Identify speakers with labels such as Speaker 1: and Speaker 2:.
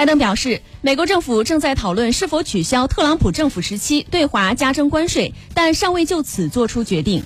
Speaker 1: 拜登表示，美国政府正在讨论是否取消特朗普政府时期对华加征关税，但尚未就此做出决定。